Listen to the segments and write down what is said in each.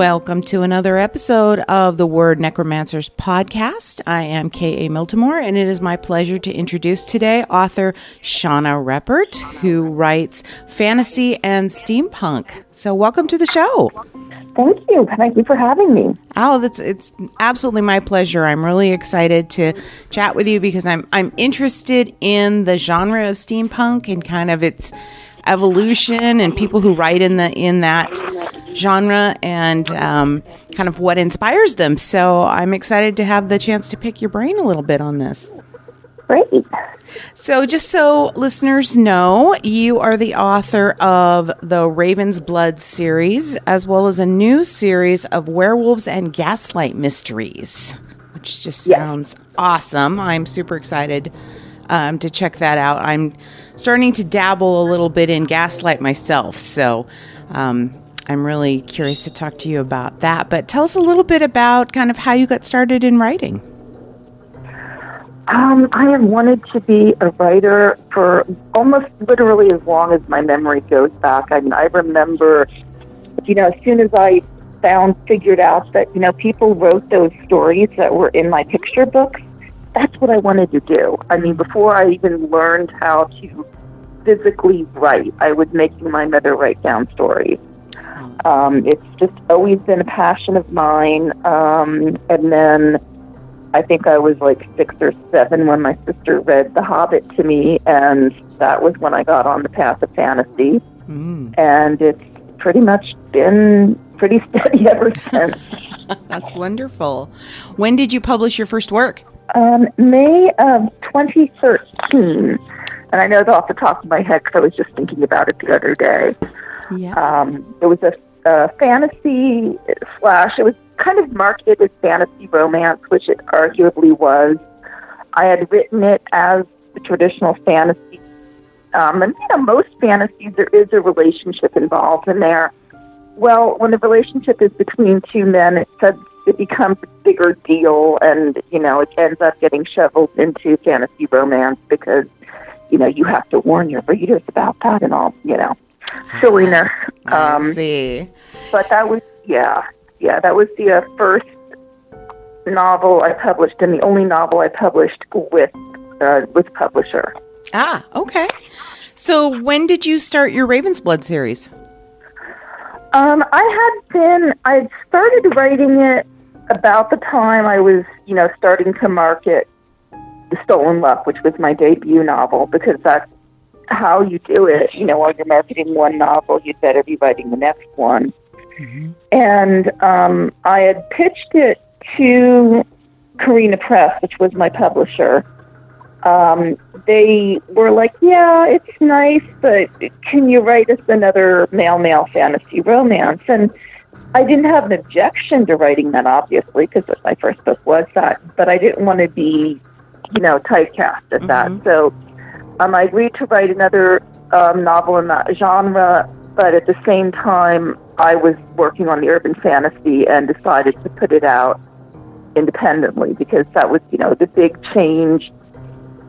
welcome to another episode of the Word Necromancers podcast. I am K.A. Miltimore, and it is my pleasure to introduce today author Shawna Reppert, who writes fantasy and steampunk. So, welcome to the show. Thank you. Thank you for having me. Oh, that's it's absolutely my pleasure. I'm really excited to chat with you because I'm I'm interested in the genre of steampunk and kind of its evolution and people who write in the in that genre and um, kind of what inspires them. So I'm excited to have the chance to pick your brain a little bit on this. Great. So, just so listeners know, you are the author of the Raven's Blood series, as well as a new series of werewolves and gaslight mysteries, which just sounds yes. awesome. I'm super excited um, to check that out. I'm starting to dabble a little bit in gaslight myself, so um, I'm really curious to talk to you about that. But tell us a little bit about kind of how you got started in writing. Um, I have wanted to be a writer for almost literally as long as my memory goes back. I mean, I remember, you know, as soon as I found, figured out that, you know, people wrote those stories that were in my picture books, that's what I wanted to do. I mean, before I even learned how to physically write, I was making my mother write down stories. Um, it's just always been a passion of mine. Um, and then I think I was like six or seven when my sister read The Hobbit to me, and that was when I got on the path of fantasy. Mm. And it's pretty much been pretty steady ever since. That's wonderful. When did you publish your first work? Um, May of 2013. And I know that off the top of my head because I was just thinking about it the other day. Yeah. Um, it was a, a fantasy slash, it was kind of marketed as fantasy romance, which it arguably was. I had written it as the traditional fantasy. Um, and, you know, most fantasies, there is a relationship involved in there. Well, when the relationship is between two men, it says it becomes a bigger deal, and you know, it ends up getting shoveled into fantasy romance because you know you have to warn your readers about that and all, you know, silliness. Um, I see. But that was yeah, yeah, that was the uh, first novel I published and the only novel I published with uh, with publisher. Ah, okay. So when did you start your Raven's Blood series? Um, I had been I started writing it about the time I was, you know, starting to market The Stolen Luck, which was my debut novel, because that's how you do it. You know, while you're marketing one novel, you'd better be writing the next one. Mm-hmm. And um, I had pitched it to Carina Press, which was my publisher. Um, they were like, "Yeah, it's nice, but can you write us another male male fantasy romance?" And I didn't have an objection to writing that, obviously, because my first book was that. But I didn't want to be, you know, typecast at mm-hmm. that. So um, I agreed to write another um, novel in that genre. But at the same time, I was working on the urban fantasy and decided to put it out independently because that was, you know, the big change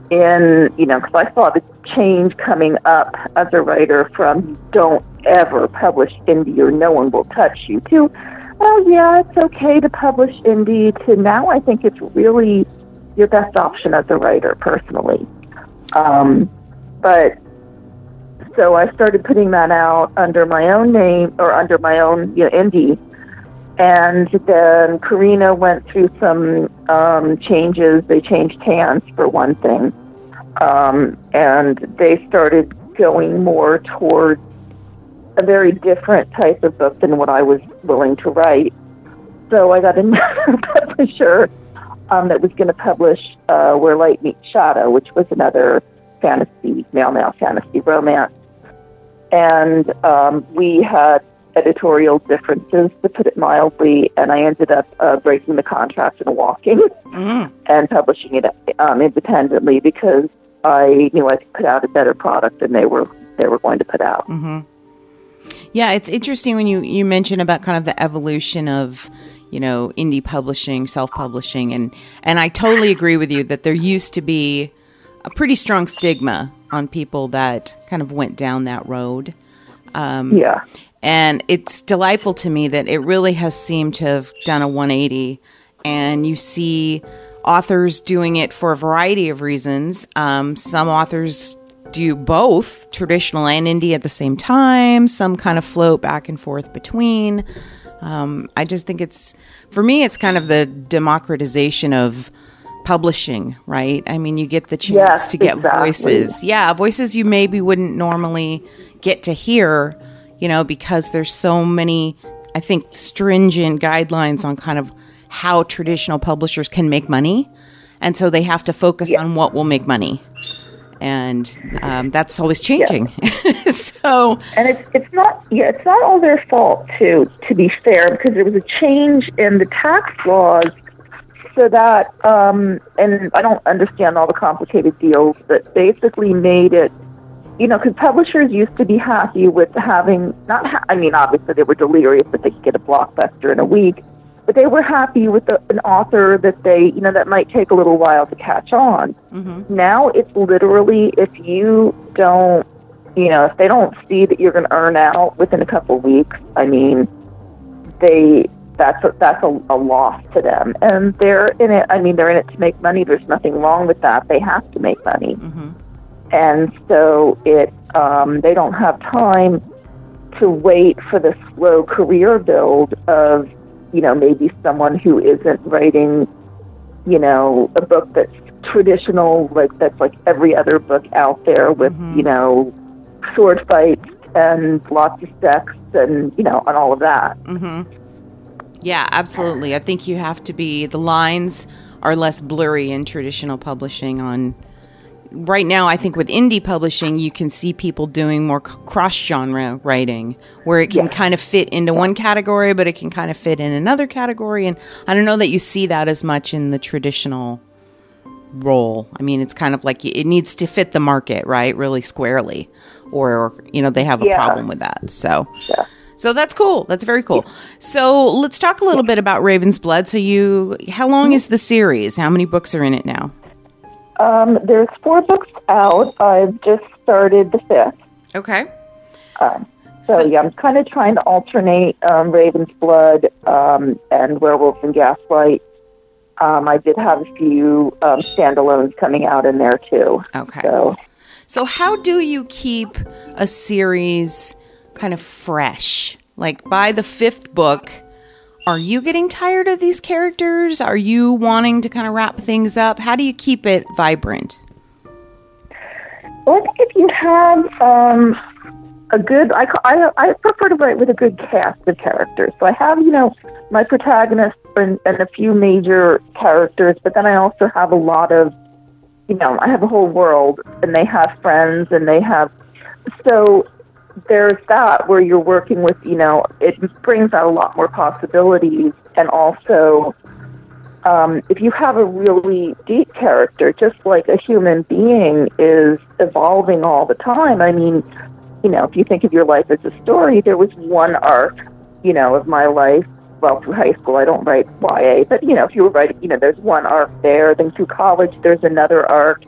in, you know, because I saw the change coming up as a writer from don't ever publish indie or no one will touch you to, oh yeah, it's okay to publish indie to now I think it's really your best option as a writer personally. Um, but so I started putting that out under my own name or under my own you know, indie. And then Carina went through some um, changes. They changed hands for one thing, um, and they started going more towards a very different type of book than what I was willing to write. So I got another publisher um, that was going to publish uh, Where Light Meets Shadow, which was another fantasy, male male fantasy romance and um, we had editorial differences, to put it mildly, and I ended up uh, breaking the contract and walking mm. and publishing it um, independently because I knew I could put out a better product than they were they were going to put out. Mm-hmm. Yeah, it's interesting when you you mention about kind of the evolution of you know indie publishing, self publishing, and and I totally agree with you that there used to be a pretty strong stigma on people that kind of went down that road. Um, yeah. And it's delightful to me that it really has seemed to have done a 180. And you see authors doing it for a variety of reasons. Um, some authors do both traditional and indie at the same time, some kind of float back and forth between. Um, I just think it's, for me, it's kind of the democratization of publishing, right? I mean, you get the chance Yes, to get exactly. voices. Yeah, voices you maybe wouldn't normally get to hear, you know, because there's so many, I think, stringent guidelines on kind of how traditional publishers can make money. And so they have to focus on what will make money. And um, that's always changing. so, And it's it's not yeah it's not all their fault too to be fair because there was a change in the tax laws so that um, and I don't understand all the complicated deals that basically made it you know because publishers used to be happy with having not ha- I mean obviously they were delirious that they could get a blockbuster in a week but they were happy with the, an author that they you know that might take a little while to catch on now it's literally if you don't you know, if they don't see that you're going to earn out within a couple of weeks, I mean, they that's a, that's a, a loss to them, and they're in it. I mean, they're in it to make money. There's nothing wrong with that. They have to make money, and so it um, they don't have time to wait for the slow career build of you know maybe someone who isn't writing you know a book that's traditional like that's like every other book out there with mm-hmm. you know sword fights and lots of sex and you know and all of that mm-hmm. yeah, absolutely. I think you have to be, the lines are less blurry in traditional publishing on. Right now, I think with indie publishing, you can see people doing more cross genre writing where it can kind of fit into one category, but it can kind of fit in another category. And I don't know that you see that as much in the traditional role. I mean, it's kind of like it needs to fit the market, right? Really squarely, or you know they have a Yeah. problem with that. So, Yeah. so that's cool. That's very cool. So let's talk a little bit about Raven's Blood. So you, how long mm-hmm. is the series? How many books are in it now? Um, there's four books out i've just started the fifth Okay. um, so, So- yeah i'm kind of trying to alternate um, raven's blood um, and werewolves and gaslight um, i did have a few um, standalones coming out in there too Okay. so So how do you keep a series kind of fresh? Like by the fifth book, are you getting tired of these characters? Are you wanting to kind of wrap things up? How do you keep it vibrant? Well, if you have um, a good, I, I, I prefer to write with a good cast of characters. So I have, you know, my protagonist and, and a few major characters, but then I also have a lot of, you know, I have a whole world, and they have friends, and they have, so there's that where you're working with, you know, it brings out a lot more possibilities, and also um, if you have a really deep character, just like a human being is evolving all the time. I mean, you know, if you think of your life as a story, there was one arc, you know, of my life. Well, through high school, I don't write YA, but you know, if you were writing, you know, there's one arc there. Then through college, there's another arc.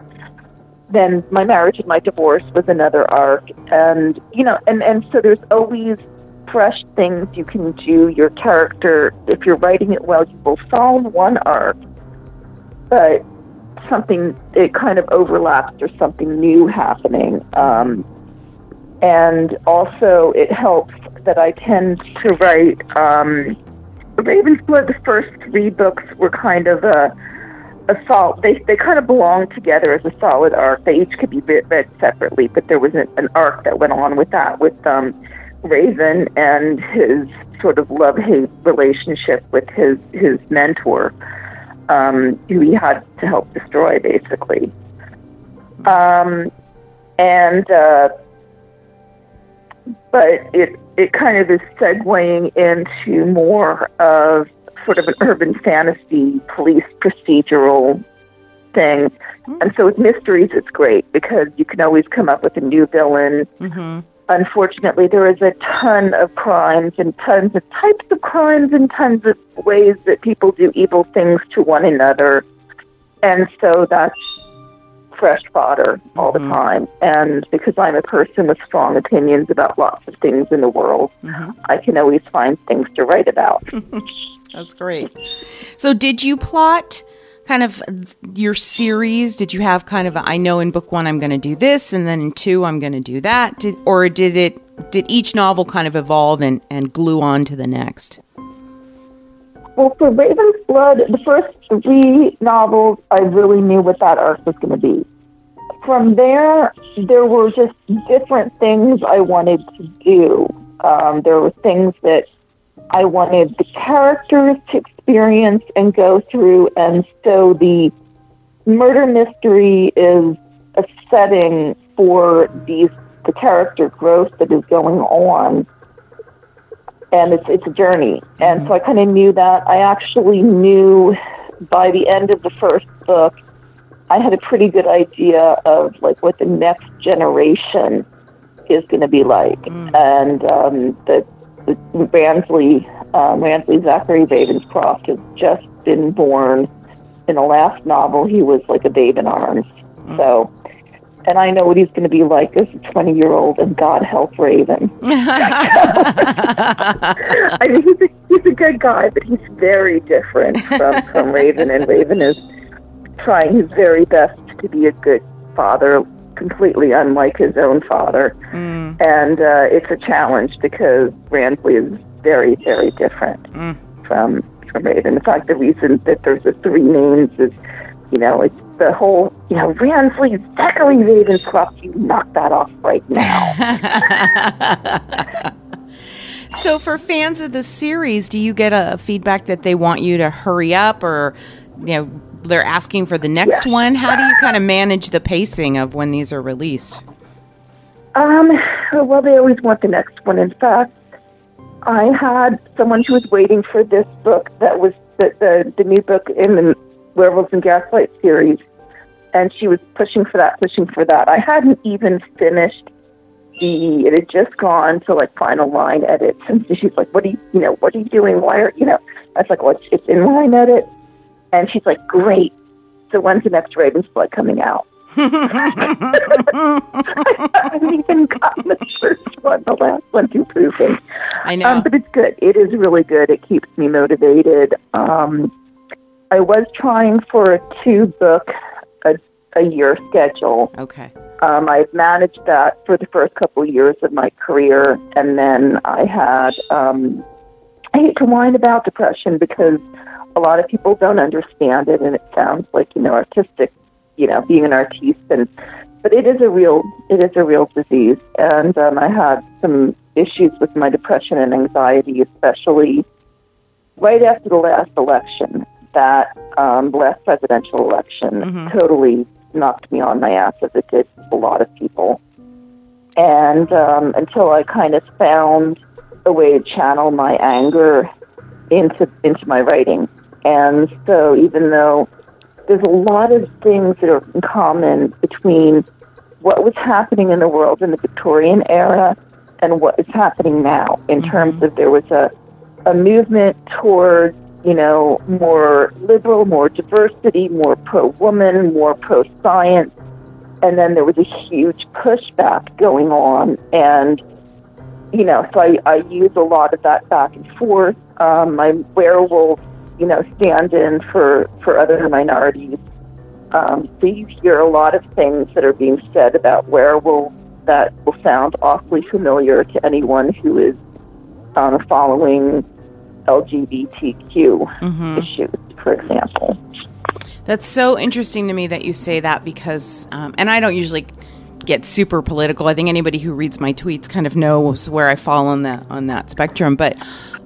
Then my marriage and my divorce was another arc, and you know, and and so there's always fresh things you can do. Your character, if you're writing it well, you will solve one arc, but something it kind of overlaps. There's something new happening, um, and also it helps that I tend to write. Um, Raven's Blood. The first three books were kind of a a sol- they they kind of belong together as a solid arc. They each could be read, separately, but there was an, an arc that went on with that with um, Raven and his sort of love hate relationship with his his mentor, um, who he had to help destroy, basically. Um, and uh, but it it kind of is segueing into more of sort of an urban fantasy police procedural thing. Hmm. And so with mysteries, it's great because you can always come up with a new villain. Mm-hmm. Unfortunately, there is a ton of crimes and tons of types of crimes and tons of ways that people do evil things to one another. And so that's fresh fodder all the mm-hmm. time. And because I'm a person with strong opinions about lots of things in the world, mm-hmm. I can always find things to write about. That's great. So, did you plot kind of your series? Did you have kind of a, I know in book one I'm going to do this, and then in two I'm going to do that? Did, or did it? Did each novel kind of evolve and, and glue on to the next? Well, for Raven's Blood, the first three novels, I really knew what that arc was going to be. From there, there were just different things I wanted to do. Um, there were things that I wanted the characters to experience and go through, and so the murder mystery is a setting for these the character growth that is going on and it's it's a journey. And so I kind of knew that. I actually knew by the end of the first book, I had a pretty good idea of like what the next generation is going to be like, and um, the Ransley um, Ransley Zachary Ravenscroft has just been born. In the last novel, he was like a babe in arms. So. And I know what he's going to be like as a 20 year old, and God help Raven. I mean, he's a, he's a good guy, but he's very different from, from Raven, and Raven is trying his very best to be a good father, completely unlike his own father. And uh, it's a challenge because Ransley is very, very different from, from Raven. In fact, the reason that there's the three names is, you know, it's the whole, you know, Ransley, Zachary Ravenscroft, you knock that off right now. So, for fans of the series, do you get a feedback that they want you to hurry up, or you know, they're asking for the next Yeah. one? How do you kind of manage the pacing of when these are released? Um, well, they always want the next one. In fact, I had someone who was waiting for this book that was the, the, the new book in the Werewolves and Gaslight series, and she was pushing for that, pushing for that. I hadn't even finished the, it had just gone to like final line edits, and so she's like, what are you, you know, what are you doing? Why are, you know, I was like, well, it's, it's in line edit. And she's like, great. So when's the next Raven's Blood coming out? I haven't even gotten the first one, the last one to proofing. I know. Um, but it's good. It is really good. It keeps me motivated. Um, I was trying for a two book a, a year schedule. okay. Um, I managed that for the first couple of years of my career, and then I had. Um, I hate to whine about depression because a lot of people don't understand it, and it sounds like you know artistic, you know, being an artiste, and but it is a real it is a real disease, and um, I had some issues with my depression and anxiety, especially right after the last election. That um, last presidential election totally knocked me on my ass, as it did a lot of people. And um, until I kind of found a way to channel my anger into into my writing, and so even though there's a lot of things that are in common between what was happening in the world in the Victorian era and what is happening now, in mm-hmm. terms of there was a a movement toward you know more liberal, more diversity, more pro woman, more pro science, and then there was a huge pushback going on, and you know, so I, I use a lot of that back and forth. Um, my werewolf, you know, stand in for for other minorities. Um, so you hear a lot of things that are being said about werewolves that will sound awfully familiar to anyone who is um, following LGBTQ issues, for example. That's so interesting to me that you say that because, um, and I don't usually get super political. I think anybody who reads my tweets kind of knows where I fall on that on that spectrum. But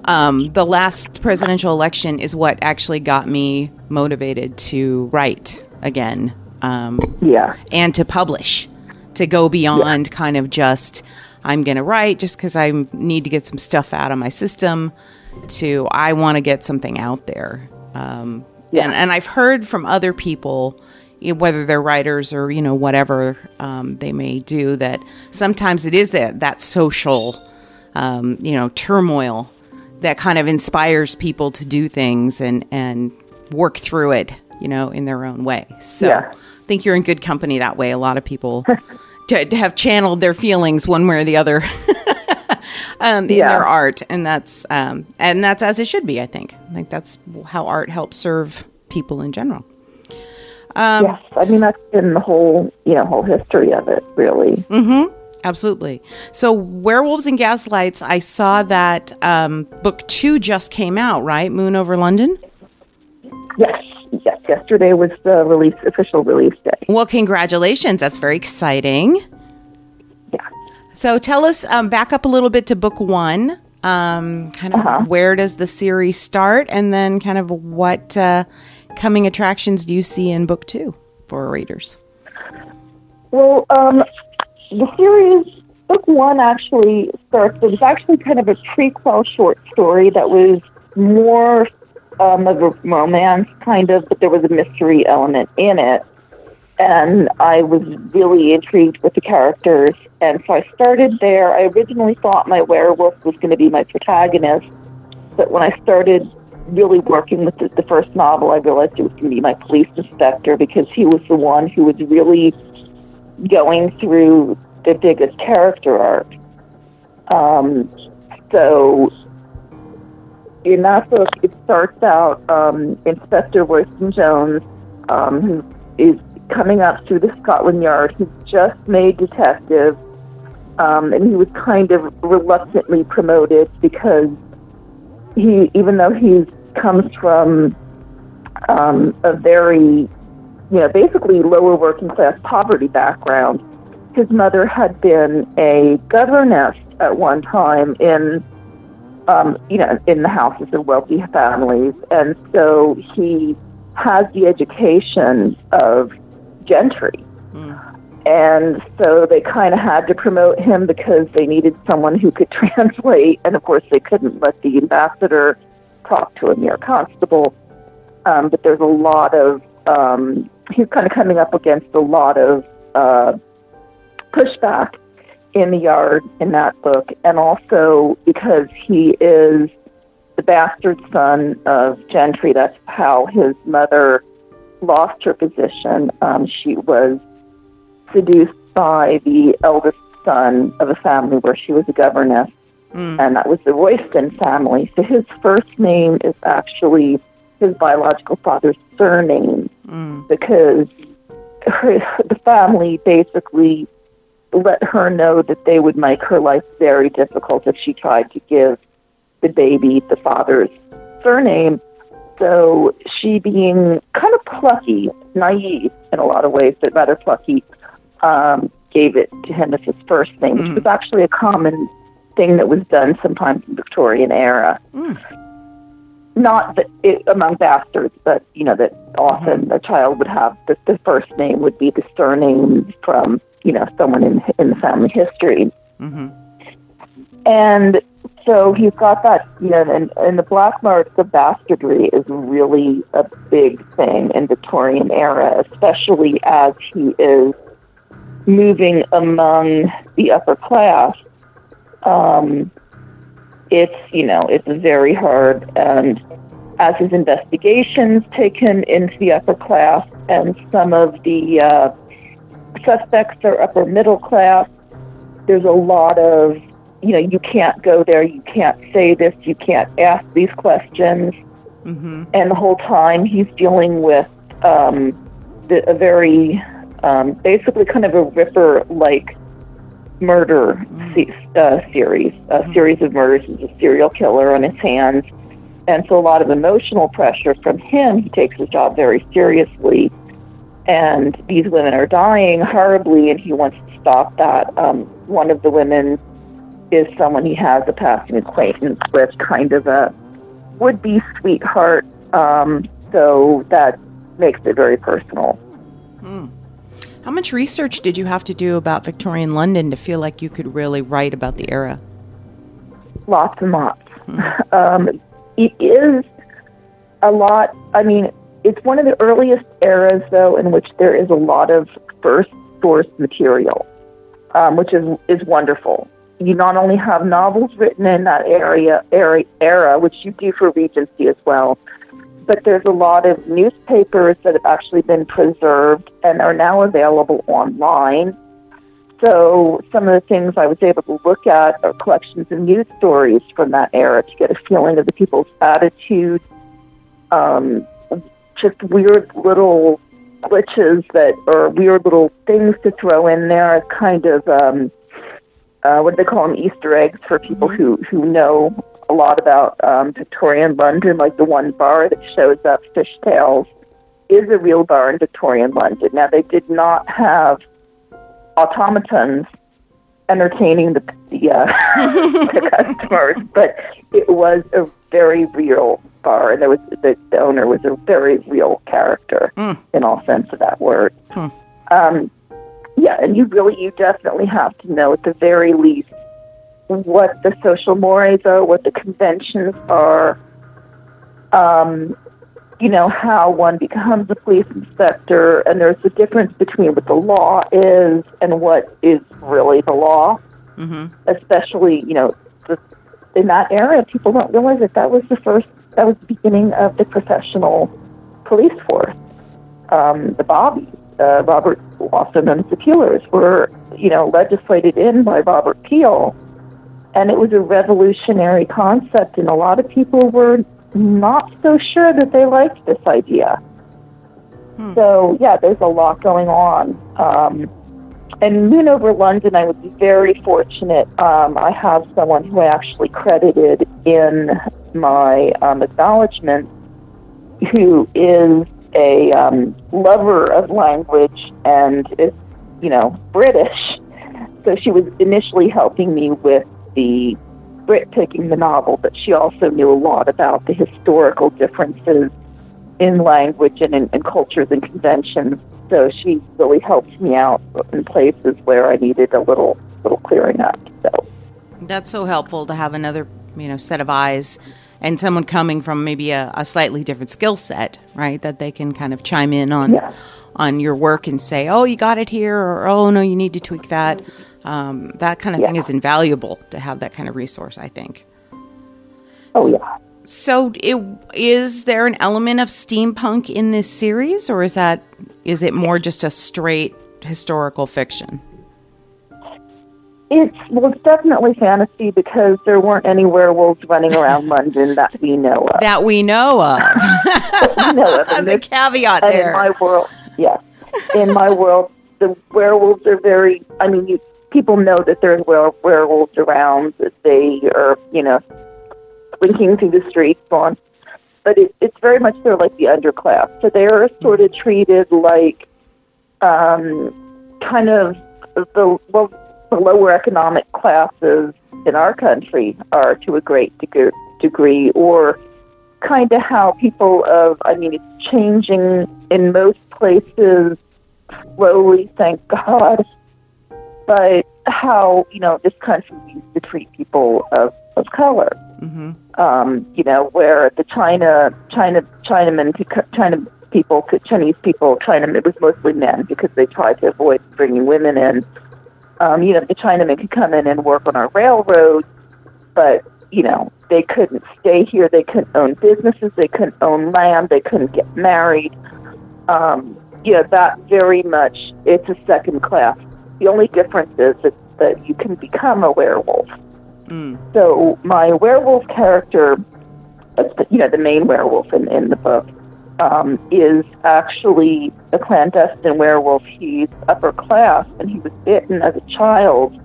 um, the last presidential election is what actually got me motivated to write again um, Yeah. and to publish, to go beyond kind of just I'm going to write just because I need to get some stuff out of my system. To I want to get something out there. Um, Yeah. and, and I've heard from other people, whether they're writers or you know whatever um, they may do, that sometimes it is that that social, um, you know, turmoil that kind of inspires people to do things and and work through it, you know, in their own way. So Yeah. think you're in good company that way. A lot of people to, to have channeled their feelings one way or the other um, in their art, and that's um, and that's as it should be. I think. I think that's how art helps serve people in general. Um, yes, I mean that's been the whole you know whole history of it, really. Absolutely. So, Werewolves and Gaslights, I saw that um, book two just came out, right? Moon over London? Yes, yes. Yesterday was the release official release day. Well, congratulations. That's very exciting. Yeah. So, tell us, um, back up a little bit to book one. Um, kind of Uh-huh. where does the series start? And then, kind of what uh, coming attractions do you see in book two for readers? Well, um, the series book one actually starts. It was actually kind of a prequel short story that was more um, of a romance, kind of, but there was a mystery element in it. And I was really intrigued with the characters, and so I started there. I originally thought my werewolf was going to be my protagonist, but when I started really working with the, the first novel, I realized it was going to be my police inspector because he was the one who was really going through the biggest character arc. Um, so in that book, it starts out um, Inspector Royston Jones, um, who is coming up through the Scotland Yard. He's just made detective, um, and he was kind of reluctantly promoted because he, even though he comes from um, a very, you know, basically lower working class poverty background, his mother had been a governess at one time in, um, you know, in the houses of wealthy families, and so he has the education of gentry. And so they kind of had to promote him because they needed someone who could translate. And of course, they couldn't let the ambassador talk to a mere constable. Um, but there's a lot of, um, he's kind of coming up against a lot of uh, pushback in the yard in that book. And also because he is the bastard son of Gentry, that's how his mother lost her position. Um, she was seduced by the eldest son of a family where she was a governess, Mm. and that was the Royston family. So his first name is actually his biological father's surname mm. because her, the family basically let her know that they would make her life very difficult if she tried to give the baby the father's surname. So she, being kind of plucky, naive in a lot of ways, but rather plucky, um, gave it to him as his first name, which mm. was actually a common thing that was done sometimes in Victorian era. Hmm. Not that it, among bastards, but you know that often mm-hmm. the child would have the, the first name would be the surname from you know someone in in the family history. Mm-hmm. And so he's got that, you know, and, and the black marks of bastardry is really a big thing in Victorian era, especially as he is moving among the upper class. Um, it's, you know, it's very hard. And as his investigations take him into the upper class, and some of the uh, suspects are upper middle class, there's a lot of you know, you can't go there, you can't say this, you can't ask these questions. And the whole time he's dealing with um, the, a very, um, basically kind of a Ripper like murder se- uh, series, a series of murders. He's a serial killer on his hands. And so a lot of emotional pressure from him. He takes his job very seriously. And these women are dying horribly, and he wants to stop that. Um, one of the women is someone he has a passing acquaintance with, kind of a would be sweetheart. Um, so that makes it very personal. How much research did you have to do about Victorian London to feel like you could really write about the era? Lots and lots. Um, it is a lot. I mean, it's one of the earliest eras, though, in which there is a lot of first source material, um, which is is wonderful. You not only have novels written in that area, era, era, which you do for Regency as well, but there's a lot of newspapers that have actually been preserved and are now available online. So some of the things I was able to look at are collections of news stories from that era to get a feeling of the people's attitude, um, just weird little glitches that or weird little things to throw in there as kind of um, uh, what do they call them Easter eggs for people who who know a lot about um, Victorian London, like the one bar that shows up, Fishtails, is a real bar in Victorian London. Now they did not have automatons entertaining the the, uh, the customers, but it was a very real bar, and there was the, the owner was a very real character Mm. in all sense of that word. Hmm. Um, yeah, and you really, you definitely have to know at the very least what the social mores are, what the conventions are, um, you know, how one becomes a police inspector, and there's a difference between what the law is and what is really the law, hmm especially, you know, the, in that era, people don't realize that that was the first, that was the beginning of the professional police force. Um, the Bobbies, uh, Robert, also known as the Peelers, were, you know, legislated in by Robert Peel, and it was a revolutionary concept, and a lot of people were not so sure that they liked this idea. Hmm. So, yeah, there's a lot going on. Um, and Moon over London, I would be very fortunate. Um, I have someone who I actually credited in my um, acknowledgement who is a um, lover of language and is, you know, British. So she was initially helping me with the Brit picking the novel, but she also knew a lot about the historical differences in language and in, in cultures and conventions. So she really helped me out in places where I needed a little little clearing up. So That's so helpful to have another, you know, set of eyes and someone coming from maybe a, a slightly different skill set, right? That they can kind of chime in on Yeah. on your work and say, "Oh, you got it here," or "Oh, no, you need to tweak that." Um, that kind of thing is invaluable to have that kind of resource. I think. oh yeah. So, it, is there an element of steampunk in this series, or is that is it more just a straight historical fiction? It's well, it's definitely fantasy because there weren't any werewolves running around London that we know of. That we know of. we know of. And the this- caveat and there. in my world, yes, in my world, the werewolves are very. I mean, you, people know that there's were, werewolves around. That they are, you know, slinking through the streets on. But it, it's very much they're like the underclass. So they are sort of treated like, um, kind of the well, the lower economic classes in our country are to a great degree, degree or kind of how people of I mean it's changing in most places slowly, thank God. But how you know this country used to treat people of of color, hmm um, you know, where the China China Chinamen China people Chinese people Chinamen it was mostly men because they tried to avoid bringing women in. Um, you know, the Chinamen could come in and work on our railroads, but you know they couldn't stay here. They couldn't own businesses. They couldn't own land. They couldn't get married. Um, you know that very much it's a second class. The only difference is that, that you can become a werewolf. Mm. So my werewolf character, the, you know, the main werewolf in, in the book, um, is actually a clandestine werewolf. He's upper class, and he was bitten as a child.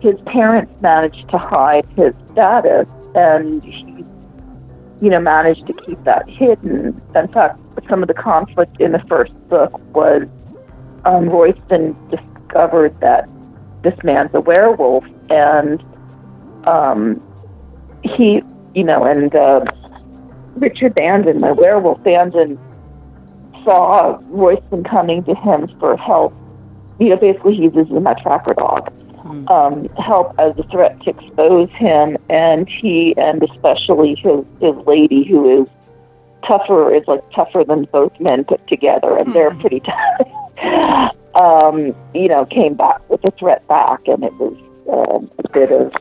His parents managed to hide his status, and he, you know, managed to keep that hidden. In fact, some of the conflict in the first book was um, Royston discovered that this man's a werewolf, and um, he, you know, and uh, Richard Bandon, my werewolf Bandon, saw Royston coming to him for help. You know, basically, he uses a tracker dog. Hmm. Um, help as a threat to expose him, and he, and especially his his lady, who is tougher, is like tougher than both men put together, and they're pretty tough. Um, you know, came back with a threat back, and it was um, a bit of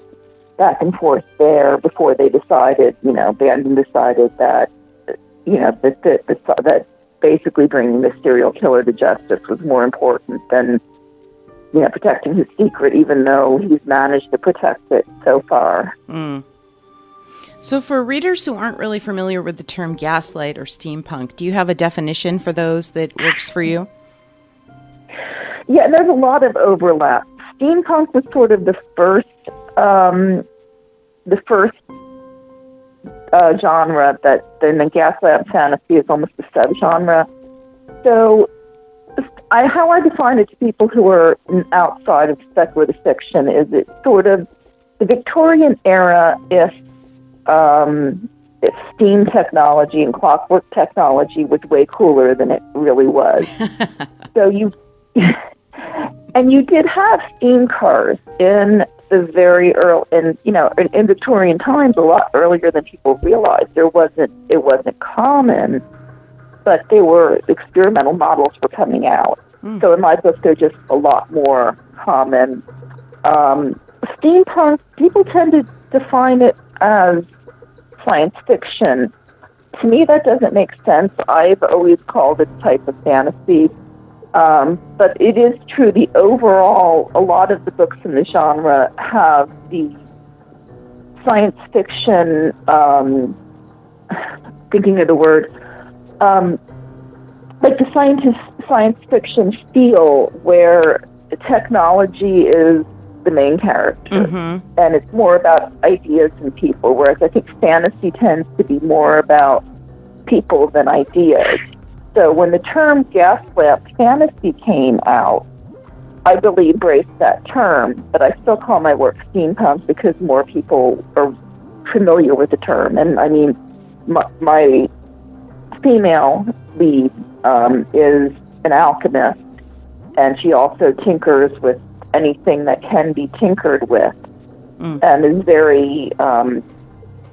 back and forth there before they decided, you know, Bandon decided that you know, that that that, basically bringing the serial killer to justice was more important than you know protecting his secret, even though he's managed to protect it so far. Mm. So, for readers who aren't really familiar with the term gaslight or steampunk, do you have a definition for those that works for you? Yeah, there's a lot of overlap. Steampunk was sort of the first, um, the first uh, genre that then the gaslight fantasy is almost a subgenre. So, I, how I define it to people who are outside of speculative fiction is it sort of the Victorian era if um, if steam technology and clockwork technology was way cooler than it really was. so you and you did have steam cars in the very early, in you know, in, in Victorian times, a lot earlier than people realized. There wasn't, it wasn't common, but there were experimental models were coming out. Mm. So in my book, they're just a lot more common. Um, steampunk, people tend to define it as science fiction. To me, that doesn't make sense. I've always called it type of fantasy um, but it is true, the overall, a lot of the books in the genre have the science fiction, um, thinking of the word, um, like the scientist, science fiction feel where technology is the main character. Mm-hmm. And it's more about ideas and people, whereas I think fantasy tends to be more about people than ideas. So when the term gas lamp fantasy came out, I really embraced that term, but I still call my work steampunk because more people are familiar with the term. And I mean, my, my female lead um, is an alchemist, and she also tinkers with anything that can be tinkered with, mm. and is very, um,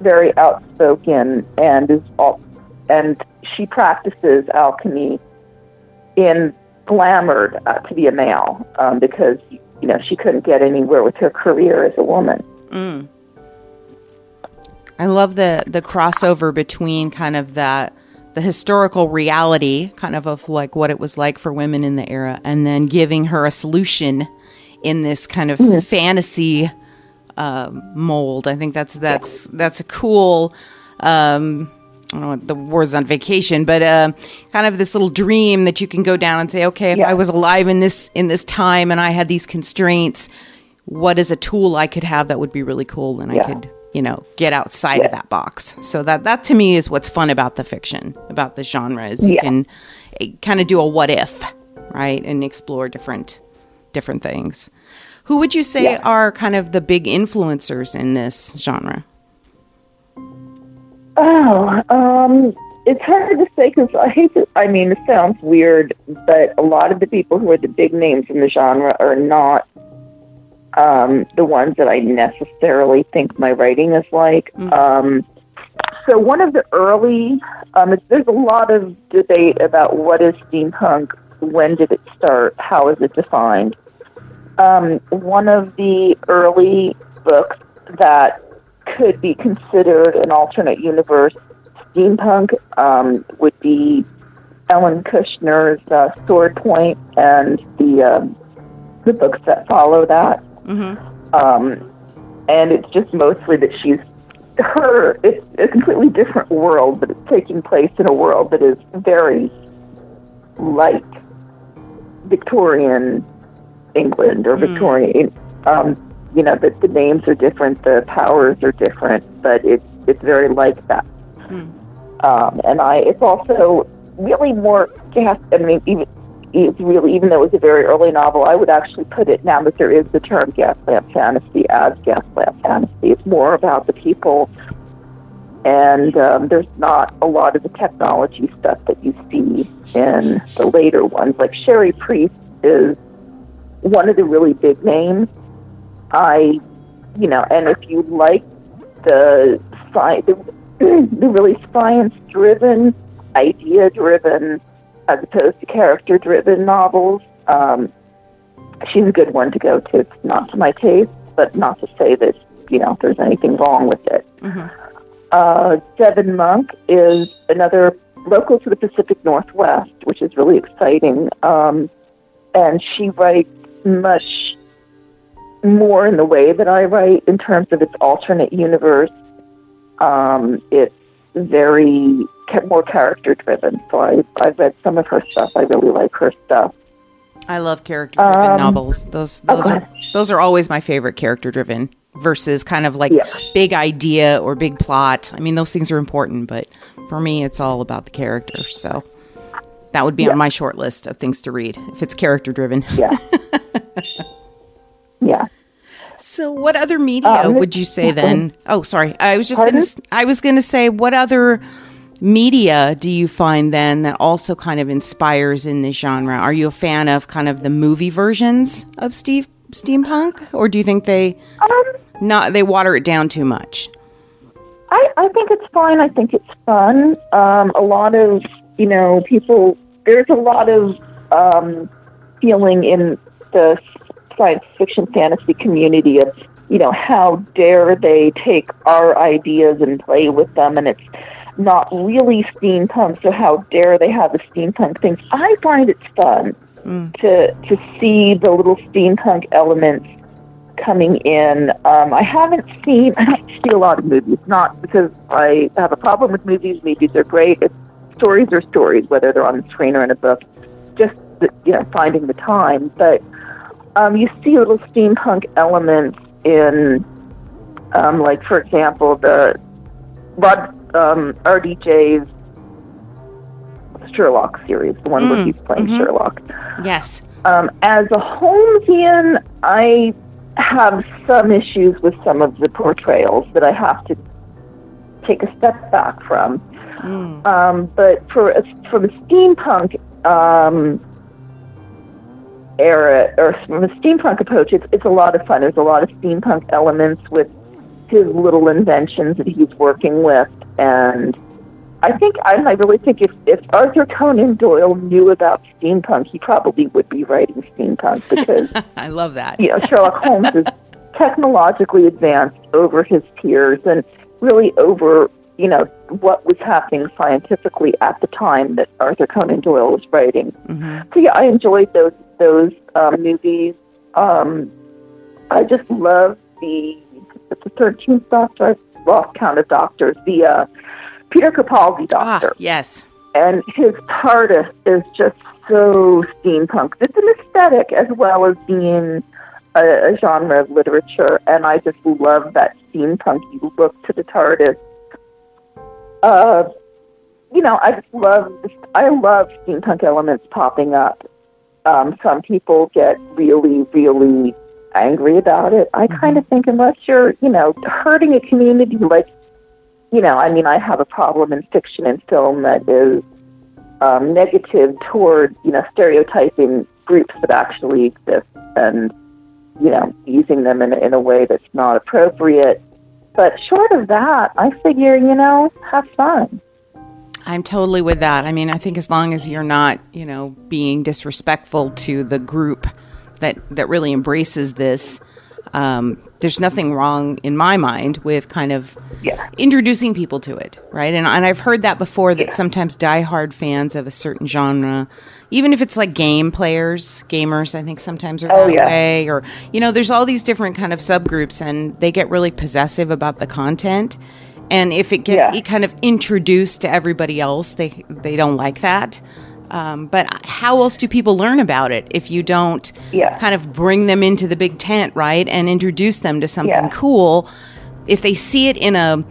very outspoken and is all, and she practices alchemy in glamored uh, to be a male um, because you know she couldn't get anywhere with her career as a woman. Mm. I love the the crossover between kind of that the historical reality, kind of of like what it was like for women in the era, and then giving her a solution in this kind of mm-hmm. fantasy uh, mold. I think that's that's that's a cool. Um, I don't know the word's on vacation, but uh, kind of this little dream that you can go down and say, okay, if yeah. I was alive in this in this time and I had these constraints, what is a tool I could have that would be really cool and yeah. I could, you know, get outside yeah. of that box. So that that to me is what's fun about the fiction, about the genre is you can eh, kind of do a what if, right, and explore different different things. Who would you say are kind of the big influencers in this genre? Oh, um, it's hard to say because I hate to. I mean, it sounds weird, but a lot of the people who are the big names in the genre are not um, the ones that I necessarily think my writing is like. Mm-hmm. Um, so one of the early, um, there's a lot of debate about what is steampunk, when did it start, how is it defined. Um, one of the early books that could be considered an alternate universe steampunk um, would be Ellen Kushner's uh, Swordspoint and the um, the books that follow that. Mm-hmm. Um, and it's just mostly that she's her. It's a completely different world, but it's taking place in a world that is very like Victorian England or mm. Victorian. Um, you know, the, the names are different, the powers are different, but it's it's very like that. Mm. Um, and I, it's also really more gas. I mean, even it's really even though it was a very early novel, I would actually put it now that there is the term gaslamp fantasy as gaslamp fantasy. It's more about the people, and um, there's not a lot of the technology stuff that you see in the later ones. Like Cherie Priest is one of the really big names I, you know, and if you like the sci- the, the really science driven, idea driven, as opposed to character driven novels, um, she's a good one to go to. It's not to my taste, but not to say that you know there's anything wrong with it. Mm-hmm. uh, Devon Monk is another local to the Pacific Northwest, which is really exciting. Um, and she writes much more in the way that I write in terms of its alternate universe. Um, it's very more character driven. So I, I've read some of her stuff. I really like her stuff. I love character driven um, novels. Those those okay. are those are always my favorite character driven versus kind of like yeah. big idea or big plot. I mean, those things are important, but for me, it's all about the character. So that would be yeah. on my short list of things to read if it's character driven. Yeah. yeah. So, what other media um, would you say then? Oh, sorry, I was just gonna. I was gonna say, what other media do you find then that also kind of inspires in this genre? Are you a fan of kind of the movie versions of Steve steampunk, or do you think they um, not they water it down too much? I, I think it's fine. I think it's fun. Um, a lot of you know people. There's a lot of um, feeling in the science fiction fantasy community of you know how dare they take our ideas and play with them, and it's not really steampunk. So how dare they have the steampunk things? I find it's fun mm. to to see the little steampunk elements coming in. Um, I haven't seen I don't see a lot of movies, not because I have a problem with movies. Movies are great. It's, stories are stories, whether they're on the screen or in a book. Just the, you know, finding the time. But um, you see little steampunk elements in, um, like for example, the Rod um, RDJ's Sherlock series, the one mm, where he's playing mm-hmm. Sherlock. Yes. Um, as a Holmesian, I have some issues with some of the portrayals that I have to take a step back from. Mm. Um, but for a, from a steampunk um, era, or from a steampunk approach, it's, it's a lot of fun. There's a lot of steampunk elements with his little inventions that he's working with, and I think I, I really think if if Arthur Conan Doyle knew about steampunk, he probably would be writing steampunk because I love that. You know, Sherlock Holmes is technologically advanced over his peers and really over you know what was happening scientifically at the time that Arthur Conan Doyle was writing. Mm-hmm. So yeah, I enjoyed those those um, movies. Um, I just love the the Thirteenth Doctor. I've lost count of doctors. The uh, Peter Capaldi ah, Doctor. Ah, yes. And his TARDIS is just so steampunk. It's an aesthetic as well as being a, a genre of literature, and I just love that steampunky look to the TARDIS. Uh, you know, I just love I love steampunk elements popping up. Um, some people get really, really angry about it. I mm-hmm. kind of think unless you're, you know, hurting a community like you know, I mean, I have a problem in fiction and film that is um, negative toward, you know, stereotyping groups that actually exist and, you know, using them in, in a way that's not appropriate. But short of that, I figure, you know, have fun. I'm totally with that. I mean, I think as long as you're not, you know, being disrespectful to the group that that really embraces this, um, there's nothing wrong in my mind with kind of yeah. introducing people to it, right? And, and I've heard that before that yeah. sometimes diehard fans of a certain genre, even if it's like game players, gamers, I think sometimes are oh, that yeah. way, or you know, there's all these different kind of subgroups, and they get really possessive about the content. And if it gets yeah. kind of introduced to everybody else, they they don't like that. Um, but how else do people learn about it if you don't yeah. kind of bring them into the big tent, right, and introduce them to something yeah. cool? If they see it in a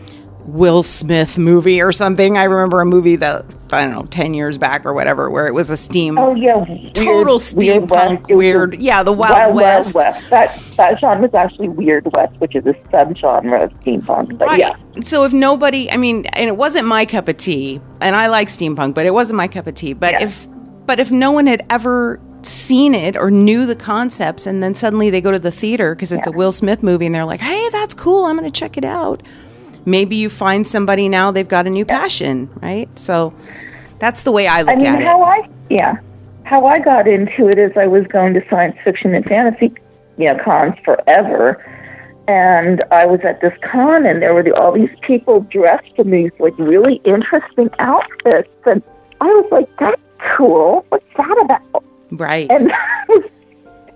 Will Smith movie or something. I remember a movie that I don't know, ten years back or whatever, where it was a steam. Oh yeah, total steampunk, weird. weird yeah, the Wild, Wild West. Wild West. That that genre is actually Weird West, which is a subgenre of steampunk. But right. yeah. So if nobody, I mean, and it wasn't my cup of tea, and I like steampunk, but it wasn't my cup of tea. But yeah. if but if no one had ever seen it or knew the concepts and then suddenly they go to the theater because it's yeah. a Will Smith movie and they're like, "Hey, that's cool. I'm going to check it out." Maybe you find somebody now they've got a new passion, right? So that's the way I look I mean, at how it. I yeah, how I got into it is I was going to science fiction and fantasy, you know, cons forever, and I was at this con, and there were the, all these people dressed in these like really interesting outfits, and I was like, "That's cool. What's that about?" Right. And I was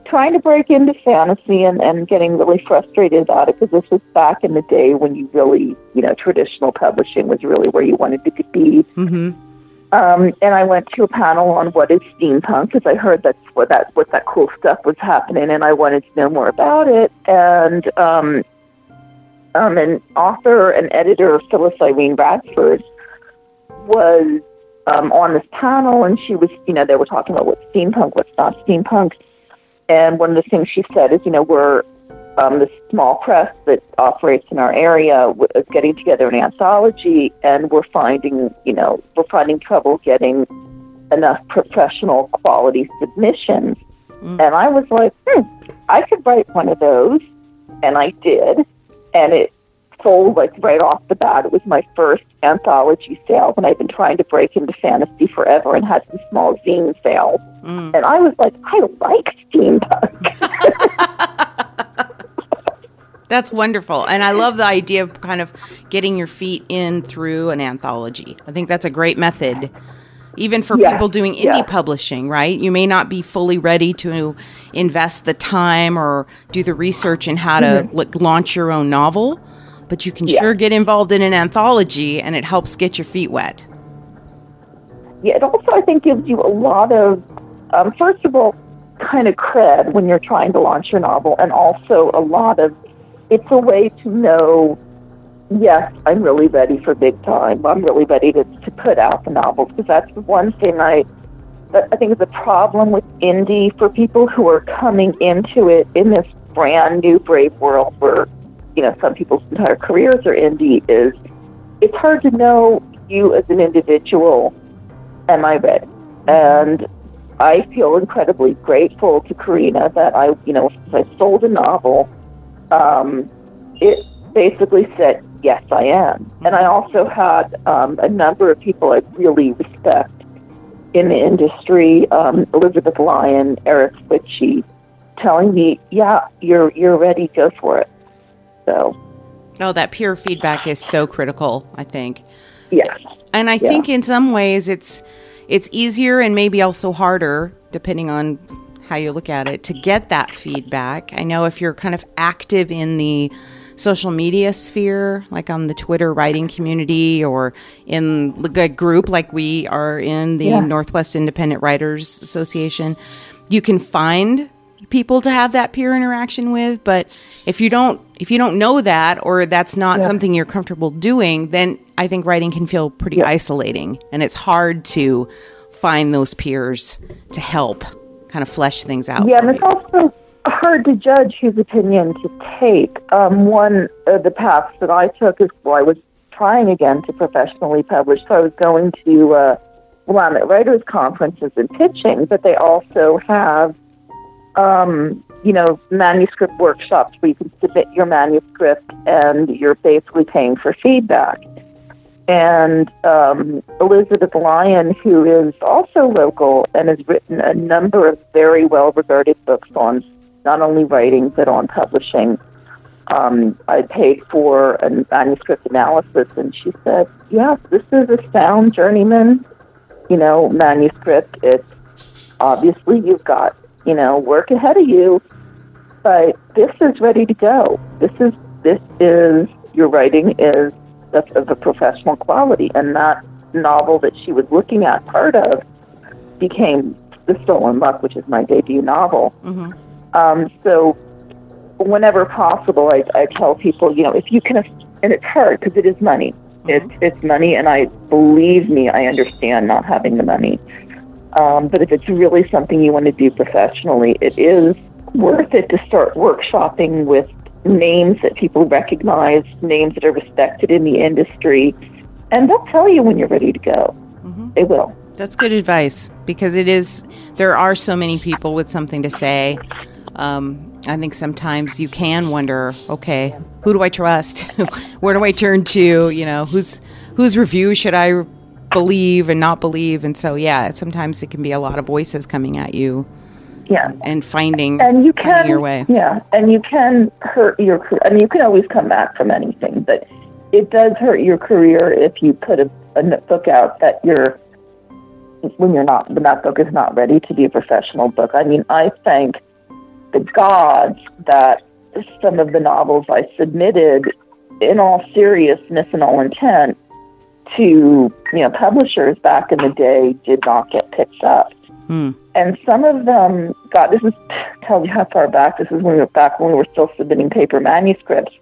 trying to break into fantasy and and getting really frustrated about it because this was back in the day when you really, you know, traditional publishing was really where you wanted to be. mm-hmm. Um, and I went to a panel on what is steampunk because I heard that's what that what that cool stuff was happening, and I wanted to know more about it. And um, um, an author and editor, Phyllis Irene Radford, was um, on this panel, and she was, you know, they were talking about what's steampunk, what's not steampunk. And one of the things she said is, you know, we're um, the small press that operates in our area is getting together an anthology, and we're finding, you know, we're finding trouble getting enough professional quality submissions. Mm. And I was like, hmm, I could write one of those, and I did, and it sold like right off the bat. It was my first anthology sale, and I've been trying to break into fantasy forever, and had some small zine sales. Mm. And I was like, I like steampunk. That's wonderful. And I love the idea of kind of getting your feet in through an anthology. I think that's a great method. Even for people doing indie publishing, right? You may not be fully ready to invest the time or do the research in how to like, launch your own novel, but you can. Yeah. sure get involved in an anthology and it helps get your feet wet. yeah, it also I think gives you a lot of, um, first of all, kind of cred when you're trying to launch your novel, and also a lot of, it's a way to know, yes, I'm really ready for big time. I'm really ready to to put out the novels because that's the one thing I. that I think is a problem with indie for people who are coming into it in this brand new brave world where, you know, some people's entire careers are indie is it's hard to know you as an individual am I ready? And I feel incredibly grateful to Carina that I, you know, I sold a novel. Um, it basically said, yes, I am. And I also had um, a number of people I really respect in the industry, um, Elizabeth Lyon, Eric Witchey, telling me, yeah, you're, you're ready, go for it. So, Oh, that peer feedback is so critical, I think. yeah. And I Yeah. think in some ways it's it's easier and maybe also harder depending on how you look at it to get that feedback. I know if you're kind of active in the social media sphere, like on the Twitter writing community or in a group like we are in the Yeah. Northwest Independent Writers Association, you can find people to have that peer interaction with but if you don't if you don't know that or that's not Yeah. something you're comfortable doing then i think writing can feel pretty Yeah. isolating and it's hard to find those peers to help kind of flesh things out Yeah, and it's also hard to judge whose opinion to take. Um, one of the paths that I took is well, I was trying again to professionally publish, so I was going to uh, Willamette Writers Conferences and pitching, but they also have, um, you know, manuscript workshops where you can submit your manuscript and you're basically paying for feedback and um, Elizabeth Lyon, who is also local and has written a number of very well regarded books on not only writing but on publishing. Um, I paid for a manuscript analysis, and she said, "Yes, this is a sound journeyman, you know, manuscript. It's obviously you've got you know work ahead of you, but this is ready to go. This is this is your writing is of, of a professional quality. And that novel that she was looking at part of became The Stolen Luck, which is my debut novel. hmm Um, so whenever possible, I, I tell people, you know, if you can, and it's hard because it is money. It's it's money, and I believe me, I understand not having the money. Um, but if it's really something you want to do professionally, it is worth it to start workshopping with names that people recognize, names that are respected in the industry, and they'll tell you when you're ready to go. Mhm. They will. That's good advice because it is, there are so many people with something to say. Um, I think sometimes you can wonder, okay, who do I trust? Where do I turn to? You know, whose whose review should I believe and not believe? And so, yeah, sometimes it can be a lot of voices coming at you Yeah. and finding and you can your way. yeah and you can hurt your career i mean you can always come back from anything but it does hurt your career if you put a, a book out that you're when you're not when that book is not ready to be a professional book i mean i thank the gods that some of the novels i submitted in all seriousness and all intent to you know publishers back in the day did not get picked up Hmm. and some of them got this is tells you how far back this is when we were back when we were still submitting paper manuscripts.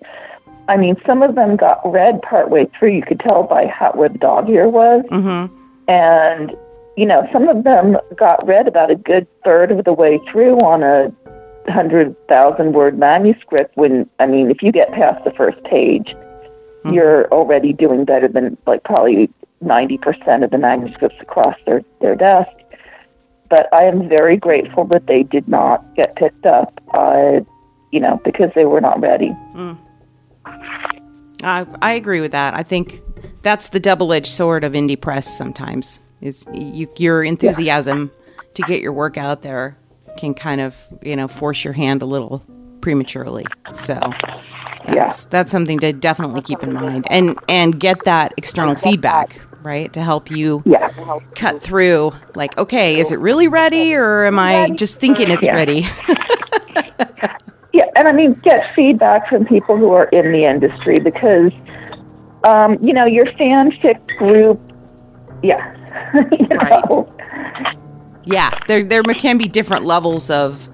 I mean, some of them got read partway through. You could tell by how where the dog ear was, Mm-hmm. and you know, some of them got read about a good third of the way through on a hundred thousand word manuscript. When I mean, if you get past the first page, you're already doing better than like probably ninety percent of the manuscripts across their their desk but I am very grateful that they did not get picked up, uh, you know, because they were not ready. I, I agree with that. I think that's the double-edged sword of indie press. Sometimes is you, your enthusiasm to get your work out there can kind of you know force your hand a little prematurely. So that's that's something to definitely keep in mind and and get that external feedback right to help you Yeah. cut through. Like, okay, is it really ready, or am I just thinking it's Yeah. ready? Yeah, and I mean, get feedback from people who are in the industry because, um, you know, your fanfic group, yeah, you Right. know, Yeah, there there can be different levels of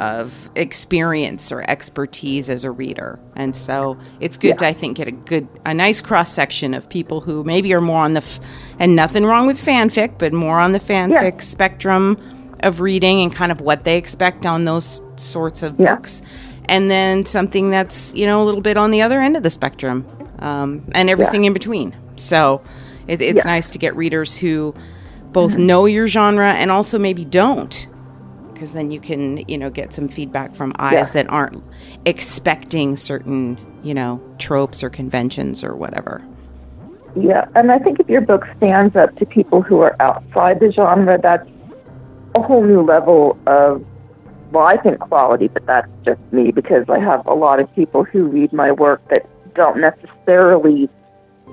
of experience or expertise as a reader, and so it's good to I think get a good a nice cross section of people who maybe are more on the f- and nothing wrong with fanfic, but more on the fanfic spectrum of reading and kind of what they expect on those sorts of Yeah. books, and then something that's you know a little bit on the other end of the spectrum, um, and everything in between. So it, it's Yeah. nice to get readers who both know your genre and also maybe don't because then you can you know get some feedback from eyes Yeah. that aren't expecting certain you know tropes or conventions or whatever Yeah, and I think if your book stands up to people who are outside the genre, that's a whole new level of, well, I think quality, but that's just me because I have a lot of people who read my work that don't necessarily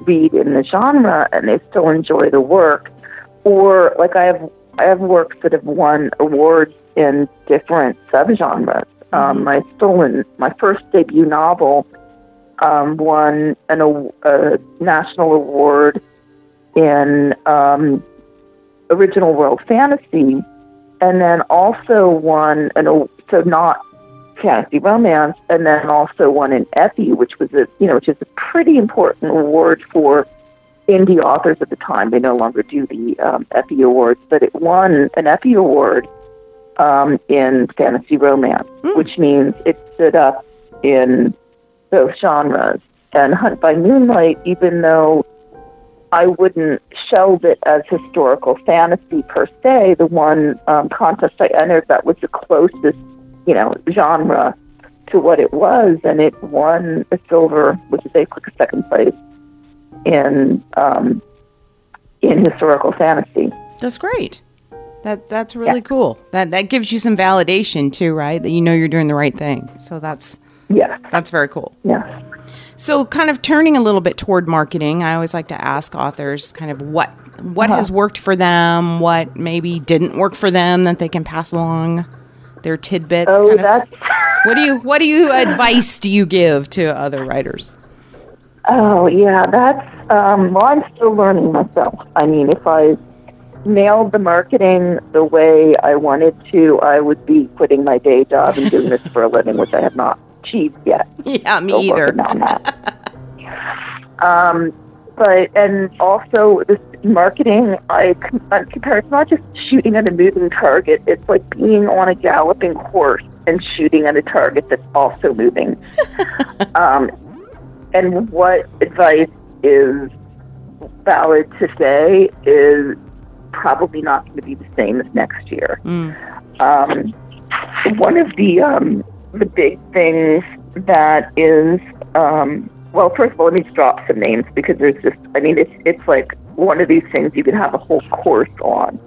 read in the genre and they still enjoy the work. Or like I have, I have works that have won awards in different subgenres. Um, my stolen, my first debut novel um, won an, a, national award in um, original world fantasy, and then also won an so not fantasy romance, and then also won an Eppie, which was a you know which is a pretty important award for indie authors at the time. They no longer do the um, Eppie awards, but it won an Eppie award um, in fantasy romance, which means it stood up in both genres. And Hunt by Moonlight, even though I wouldn't shelve it as historical fantasy per se, the one um, contest I entered that was the closest, you know, genre to what it was, and it won a silver, which is basically a second place in um, in historical fantasy. that's great that that's really Yeah. cool that that gives you some validation too right that you know you're doing the right thing so that's Yeah, that's very cool yeah. So, kind of turning a little bit toward marketing, I always like to ask authors kind of what what Uh-huh. has worked for them, what maybe didn't work for them that they can pass along their tidbits. Oh, kind of. that's what do you what do you advice do you give to other writers? Oh yeah, that's um, well. I'm still learning myself. I mean, if I nailed the marketing the way I wanted to, I would be quitting my day job and doing this for a living, which I have not achieved yet. Yeah, me Still either. on that. um, but and also this marketing, I compare. It's not just shooting at a moving target. It's like being on a galloping horse and shooting at a target that's also moving. um, and what advice is valid today is probably not going to be the same as next year. Mm. Um, one of the um, the big things that is um, well, first of all, let me just drop some names because there's just I mean it's it's like one of these things you could have a whole course on.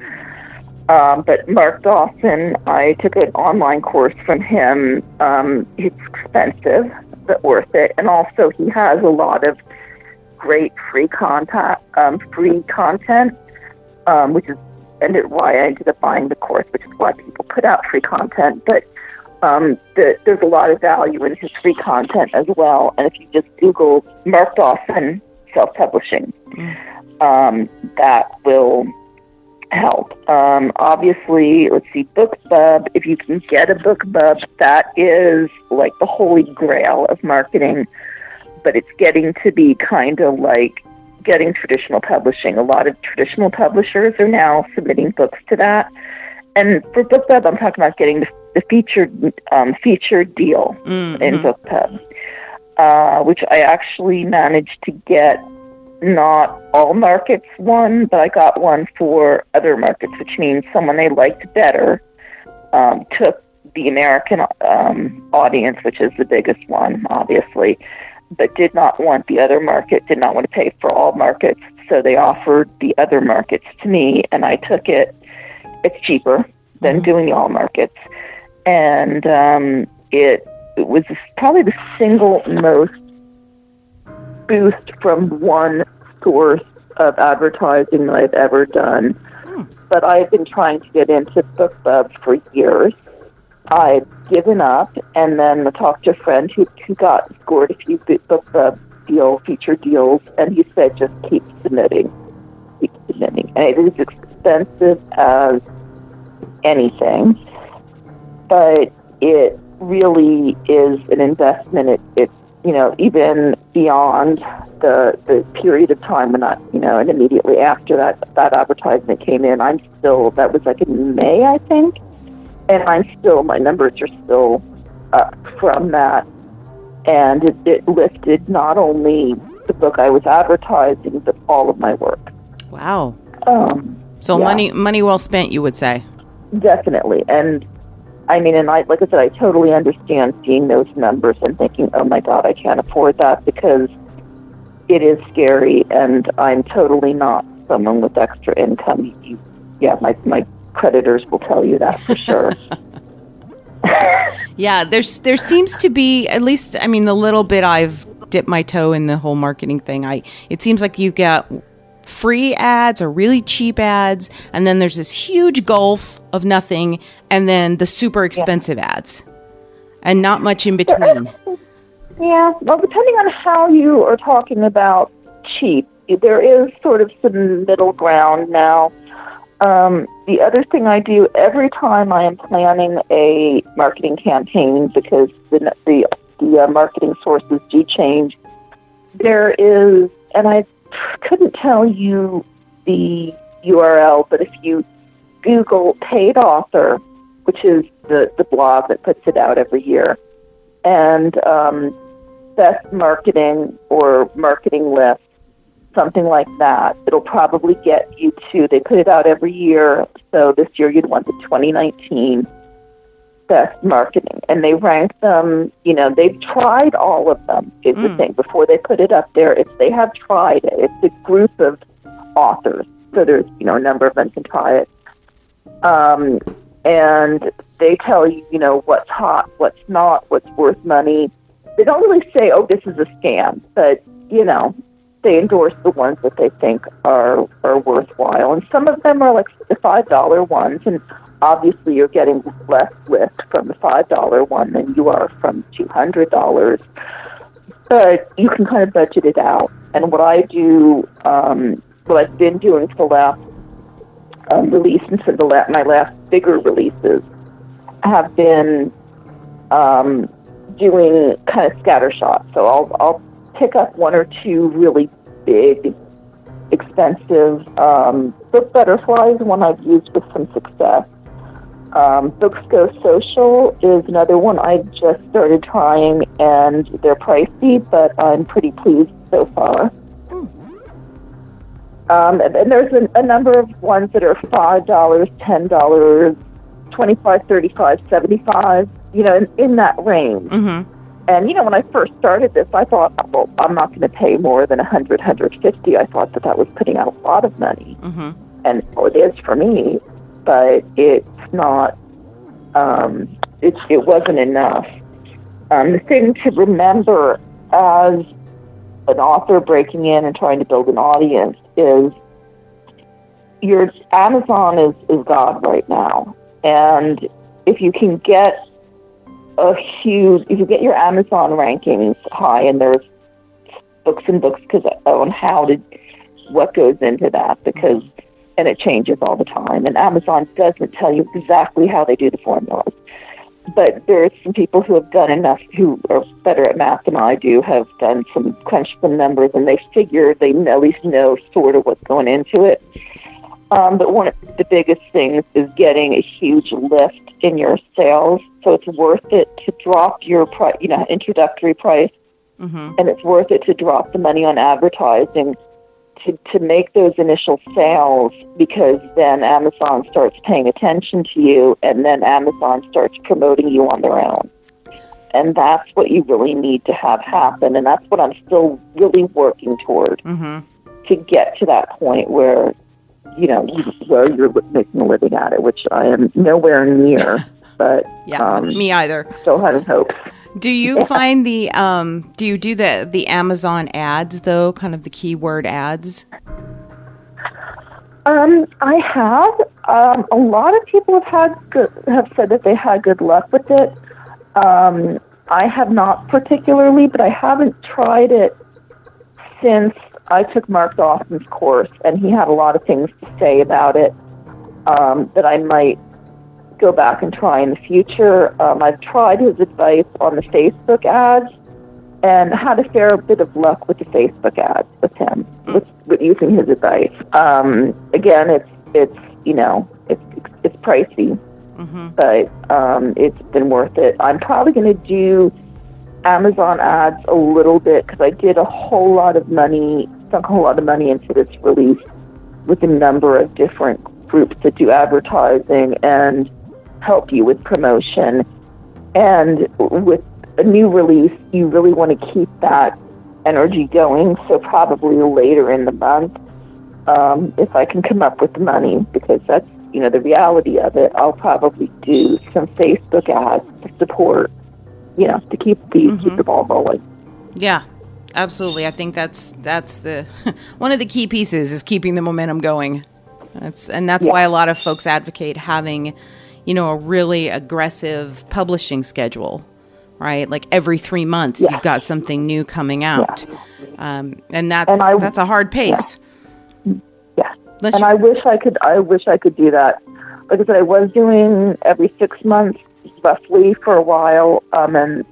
Um, but Mark Dawson, I took an online course from him. Um, it's expensive, but worth it. And also, he has a lot of great free content, um, free content, um, which is and it, why I ended up buying the course, which is why people put out free content. But um, the, there's a lot of value in his free content as well. And if you just Google Mark Dawson self publishing, mm. um, that will help. Um, obviously, let's see, BookBub. If you can get a BookBub, that is like the holy grail of marketing. But it's getting to be kind of like getting traditional publishing. A lot of traditional publishers are now submitting books to that. And for BookBub, I'm talking about getting the, the featured um, featured deal mm-hmm. in BookBub, uh, which I actually managed to get not all markets one, but I got one for other markets, which means someone they liked better um, took the American um, audience, which is the biggest one, obviously, but did not want the other market, did not want to pay for all markets. So they offered the other markets to me, and I took it. It's cheaper than mm-hmm. doing the all markets. And um, it, it was probably the single most boost from one source of advertising that I've ever done. Hmm. But I've been trying to get into BookBub for years. I've given up, and then talked to a friend who, who got scored a few BookBub uh, deal feature deals, and he said just keep submitting, keep submitting. And it is expensive as anything, but it really is an investment. It, it's you know, even beyond the the period of time when I, you know, and immediately after that that advertisement came in, I'm still that was like in May, I think, and I'm still my numbers are still up from that, and it, it lifted not only the book I was advertising, but all of my work. Wow. Um, so yeah. money money well spent, you would say. Definitely, and I mean, and I, like I said, I totally understand seeing those numbers and thinking, oh my God, I can't afford that because it is scary, and I'm totally not someone with extra income. You, yeah, my my creditors will tell you that for sure. yeah, there's there seems to be at least. I mean, the little bit I've dipped my toe in the whole marketing thing, I it seems like you get free ads or really cheap ads, and then there's this huge gulf of nothing, and then the super expensive yeah. ads, and not much in between. Yeah, well, depending on how you are talking about cheap, there is sort of some middle ground now. Um, the other thing I do every time I am planning a marketing campaign, because the the, the uh, marketing sources do change, there is, and I couldn't tell you the URL, but if you Google paid author, which is the, the blog that puts it out every year, and um, best marketing or marketing list, something like that, it'll probably get you to, they put it out every year. So this year you'd want the 2019 best marketing and they rank them you know they've tried all of them is mm. the thing before they put it up there if they have tried it it's a group of authors so there's you know a number of them can try it um, and they tell you you know what's hot what's not what's worth money they don't really say oh this is a scam but you know they endorse the ones that they think are are worthwhile. And some of them are like the five dollar ones and obviously you're getting less lift from the five dollar one than you are from two hundred dollars. But you can kind of budget it out. And what i do um, what i've been doing for the last um, release and for the la- my last bigger releases have been um, doing kind of scatter shots. So i'll i'll pick up one or two really big expensive um, book butterflies one i've used with some success um, Books Go Social is another one I just started trying, and they're pricey, but I'm pretty pleased so far. Um, and, and there's a, a number of ones that are five dollars, ten dollars, twenty-five, thirty-five, seventy-five. You know, in, in that range. Mm-hmm. And you know, when I first started this, I thought, well, I'm not going to pay more than a hundred, hundred fifty. I thought that that was putting out a lot of money, mm-hmm. and well, it is for me but it's not. Um, it it wasn't enough. Um, the thing to remember as an author breaking in and trying to build an audience is your Amazon is, is God right now. And if you can get a huge, if you get your Amazon rankings high, and there's books and books because on how to, what goes into that, because, and it changes all the time. And Amazon doesn't tell you exactly how they do the formulas but there are some people who have done enough who are better at math than I do have done some crunch some numbers and they figure they at least know sort of what's going into it. Um, but one of the biggest things is getting a huge lift in your sales, so it's worth it to drop your price, you know, introductory price, mm-hmm. and it's worth it to drop the money on advertising to, to make those initial sales because then Amazon starts paying attention to you and then Amazon starts promoting you on their own. And that's what you really need to have happen. And that's what I'm still really working toward mm-hmm. to get to that point where, you know, where you're making a living at it, which I am nowhere near. but yeah, um, me either. Still having hopes. Do you yeah. find the um do you do the the Amazon ads though, kind of the keyword ads? Um, I have. Um, a lot of people have had good, have said that they had good luck with it. Um, I have not particularly, but I haven't tried it since I took Mark Dawson's course, and he had a lot of things to say about it um, that I might go back and try in the future. Um, I've tried his advice on the Facebook ads and had a fair bit of luck with the Facebook ads with him, mm. with, with using his advice. Um, again, it's it's you know it's it's pricey, mm-hmm. but um, it's been worth it. I'm probably going to do Amazon ads a little bit because I did a whole lot of money, sunk a whole lot of money into this release with a number of different groups that do advertising and help you with promotion. And with a new release, you really want to keep that energy going. So probably later in the month, um, if I can come up with the money, because that's you know the reality of it, I'll probably do some Facebook ads to support, you know, to keep the mm-hmm. keep the ball rolling. Yeah, absolutely. I think that's that's the one of the key pieces is keeping the momentum going. That's and that's yeah. why a lot of folks advocate having you know, a really aggressive publishing schedule, right? Like every three months, yeah. you've got something new coming out, yeah. um, and that's and I, that's a hard pace. Yeah, yeah. and you- I wish I could. I wish I could do that. Like I said, I was doing every six months roughly for a while, um, and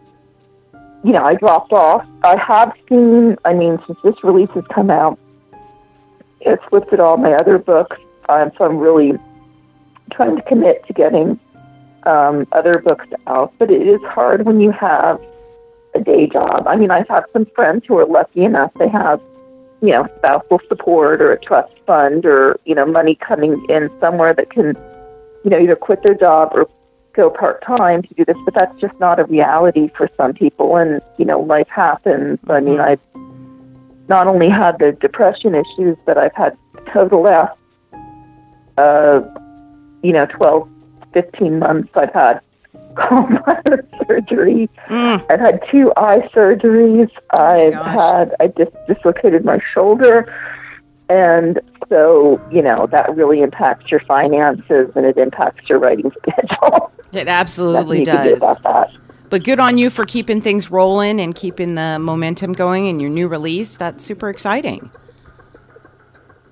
you know, I dropped off. I have seen. I mean, since this release has come out, it's lifted all my other books. Um, so I'm really trying to commit to getting um, other books out, but it is hard when you have a day job. I mean, I've had some friends who are lucky enough they have, you know, spousal support or a trust fund or you know money coming in somewhere that can, you know, either quit their job or go part time to do this. But that's just not a reality for some people, and you know, life happens. I mean, mm-hmm. I've not only had the depression issues, but I've had over the last uh, you know, 12, 15 months, I've had gallbladder surgery. Mm. I've had two eye surgeries. I've had, I just dislocated my shoulder. And so, you know, that really impacts your finances and it impacts your writing schedule. It absolutely does. But good on you for keeping things rolling and keeping the momentum going in your new release. That's super exciting.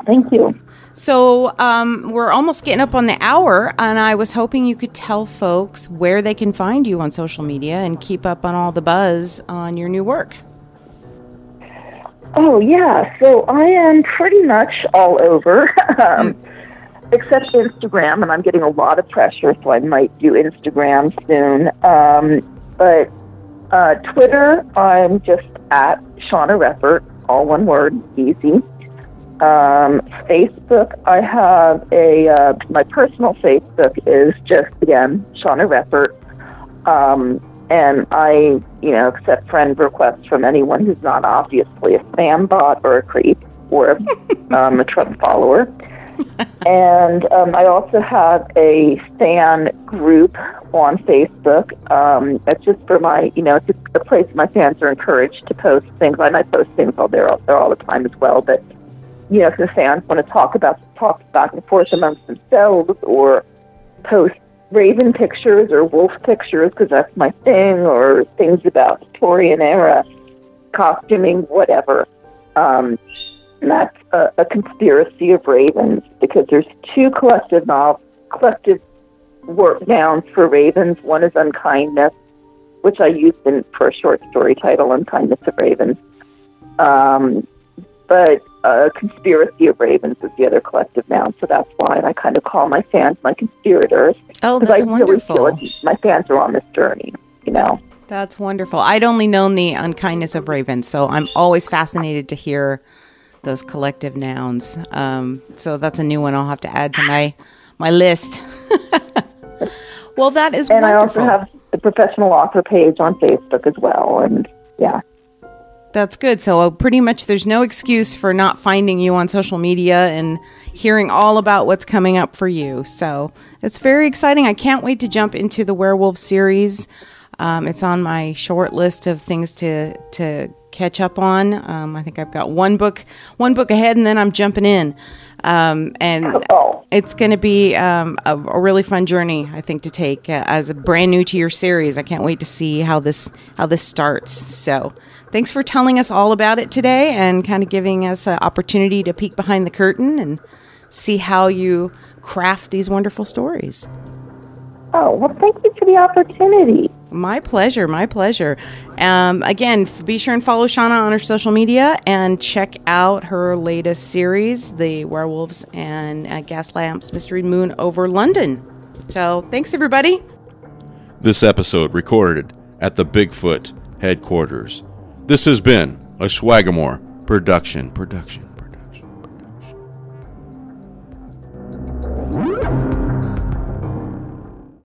Thank you. So um, we're almost getting up on the hour, and I was hoping you could tell folks where they can find you on social media and keep up on all the buzz on your new work. Oh, yeah. So I am pretty much all over, um, except Instagram, and I'm getting a lot of pressure, so I might do Instagram soon. Um, but uh, Twitter, I'm just at Shawna Reppert, all one word, easy. Um, Facebook, I have a uh, my personal Facebook is just again Shawna Reppert, um, and I you know accept friend requests from anyone who's not obviously a spam bot or a creep or a, um, a Trump follower. and um, I also have a fan group on Facebook. Um, that's just for my, you know, it's a place my fans are encouraged to post things. I might post things all there, there all the time as well, but you know, if the fans want to talk about talk back and forth amongst themselves or post raven pictures or wolf pictures because that's my thing, or things about Victorian era costuming, whatever. Um, that's a, a conspiracy of ravens because there's two collective novels, collective work nouns for ravens. One is unkindness, which I used in for a short story title, Unkindness of Ravens. Um, but uh, conspiracy of ravens is the other collective noun, so that's why I kind of call my fans my conspirators. Oh, that's I really feel like my fans are on this journey, you know. That's wonderful. I'd only known the unkindness of ravens, so I'm always fascinated to hear those collective nouns. Um, so that's a new one I'll have to add to my my list. well, that is And wonderful. I also have the professional author page on Facebook as well, and yeah. That's good. So uh, pretty much there's no excuse for not finding you on social media and hearing all about what's coming up for you. So it's very exciting. I can't wait to jump into the werewolf series. Um, it's on my short list of things to to catch up on. Um, I think I've got one book one book ahead, and then I'm jumping in. Um, and Oh. it's going to be um, a, a really fun journey, I think, to take uh, as a brand new to your series. I can't wait to see how this how this starts. So, thanks for telling us all about it today and kind of giving us an opportunity to peek behind the curtain and see how you craft these wonderful stories. Oh, well, thank you for the opportunity. My pleasure, my pleasure. Um, again, be sure and follow Shawna on her social media and check out her latest series, The Werewolves and uh, Gas Lamps Mystery Moon over London. So, thanks everybody. This episode recorded at the Bigfoot headquarters. This has been a Swagamore production. Production.